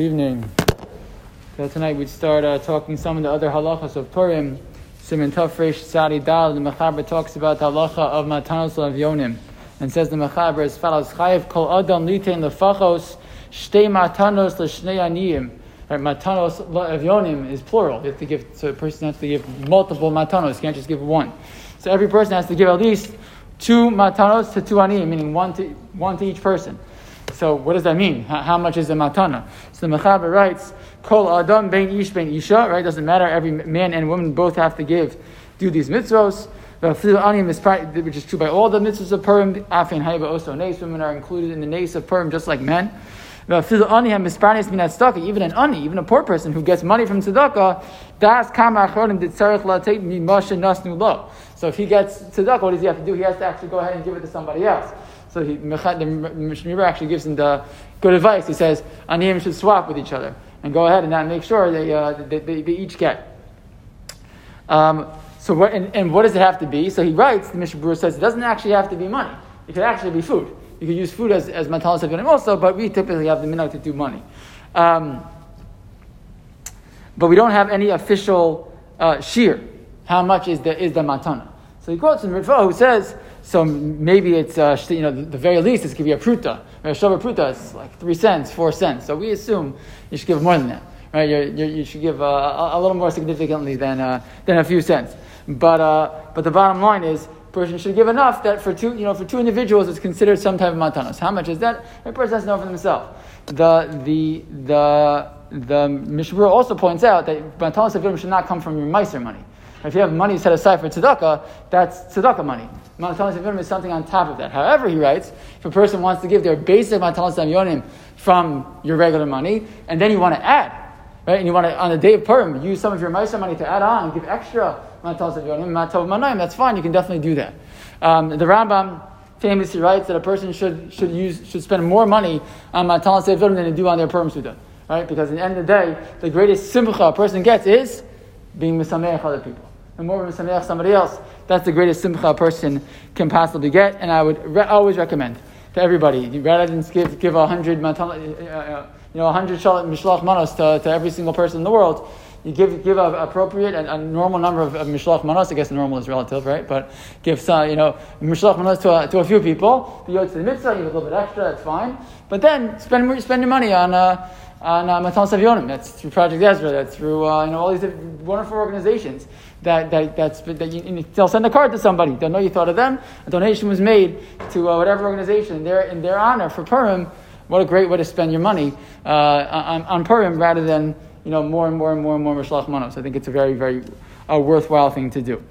evening. So tonight we'd start uh, talking some of the other halachas of Purim. Siman Tafresh Sadi Dal, the Mechaber talks about the halacha of Matanos L'evyonim, and says the Mechaber as follows: Chayiv kol adam litain lefachos shtei matanos l'shnei aniyim. Right, matanos Yonim is plural. You have to give so a person has to give multiple matanos. You can't just give one. So every person has to give at least two matanos to two aniyim, meaning one to one to each person. So what does that mean? How, how much is a matana? So the Mechaber writes, Kol Adam ben Ish ben Isha, right? Doesn't matter. Every man and woman both have to give, do these mitzvos. Which is true by all the mitzvahs of Purim. Afin Haiba also Nes. Women are included in the Nes of Purim just like men. Even an ani, even a poor person who gets money from tzedakah, das kama nasnu. So if he gets tzedakah, what does he have to do? He has to actually go ahead and give it to somebody else. So he, the Mishnah actually gives him the good advice. He says, Aniyim should swap with each other and go ahead and make sure they, uh, they, they, they, each get. Um, so what, and, and, what does it have to be? So he writes, the Berurah says, it doesn't actually have to be money. It could actually be food. You could use food as, as matalas of also, but we typically have the minhag to do money. Um, but we don't have any official uh, shear. How much is the, is the matana? So he quotes in Ritva who says, so maybe it's, uh, you know, the, the very least going to be a pruta. A shava pruta is like three cents, four cents. So we assume you should give more than that. Right? You're, you're, you should give uh, a, a, little more significantly than, uh, than a few cents. But, uh, but the bottom line is, person should give enough that for two, you know, for two individuals it's considered some type of matanos. How much is that? A person has to know for themselves. The, the, the, the Mishnah also points out that matanos of should not come from your meiser money. If you have money set aside for tzedakah, that's tzedakah money. Matanos L'evyonim is something on top of that. However, he writes, if a person wants to give their basic Matalas Yonim from your regular money, and then you want to add, right, and you want to, on the day of Purim, use some of your Maisa money to add on, give extra Matanos L'evyonim, Matav Manayim, that's fine, you can definitely do that. Um, the Rambam famously writes that a person should, should, use, should spend more money on Matanos L'evyonim than they do on their Purim Seudah. Right? Because at the end of the day, the greatest simcha a person gets is being misameach other people and more a somebody else, that's the greatest simcha a person can possibly get. And I would re- always recommend to everybody, rather than give, give a hundred, uh, uh, you know, a hundred mishlach manos to, to every single person in the world, you give give a appropriate and a normal number of, of mishlach manos. I guess normal is relative, right? But give some, you know, mishlach manos to a, to a few people. You go to the mitzvah, you give a little bit extra. That's fine. But then spend spend your money on. Uh, on uh, Matan Savionim. That's through Project Ezra. That's through uh, you know all these wonderful organizations that, that, that's, that you, they'll send a card to somebody. They'll know you thought of them. A donation was made to uh, whatever organization in their, in their honor for Purim. What a great way to spend your money uh, on, on Purim rather than you know, more and more and more and more Mishlach Manos. I think it's a very, very uh, worthwhile thing to do.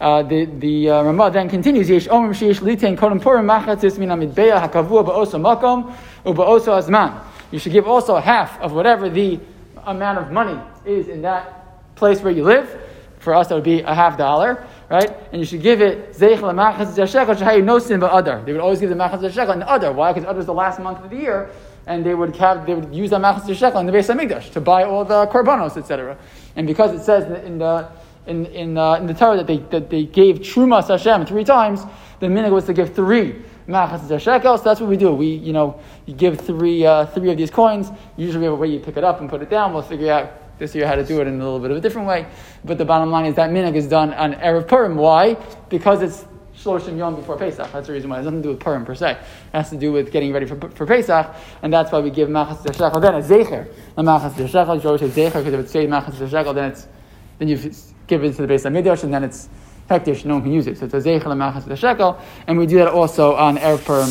Uh, the the uh, Ramah then continues. Yesh omer sheyesh litain kodem purim machatzis min amidbeya hakavua ba'osa makom uba'osa azman. You should give also half of whatever the amount of money is in that place where you live. For us, that would be a half dollar, right? And you should give it zeich lemachas shekel no sin but Adar. They would always give the machas shekel and Adar. Why? Because Adar is the last month of the year, and they would have they would use that machas shekel in the Beis Hamikdash to buy all the korbanos, etc. And because it says in the in in, uh, in the Torah that they that they gave truma Hashem three times, the minhag was to give three machas shekel. So that's what we do. We you know you give three uh, three of these coins. Usually we have a way you pick it up and put it down. We'll figure out this year how to do it in a little bit of a different way. But the bottom line is that minhag is done on Erev Purim. Why? Because it's Shloshim Yom before Pesach. That's the reason why. It has nothing to do with Purim per se. It has to do with getting ready for, for Pesach, and that's why we give Machas Shekel. Then a Zecher. A Machas Shekel, you say Zecher, because if it's say Machas Shekel, then it's, then you give it to the Beis HaMikdash, and then it's hekdesh, no one can use it. So it's a Zecher Machas de Shekel, and we do that also on Erev Purim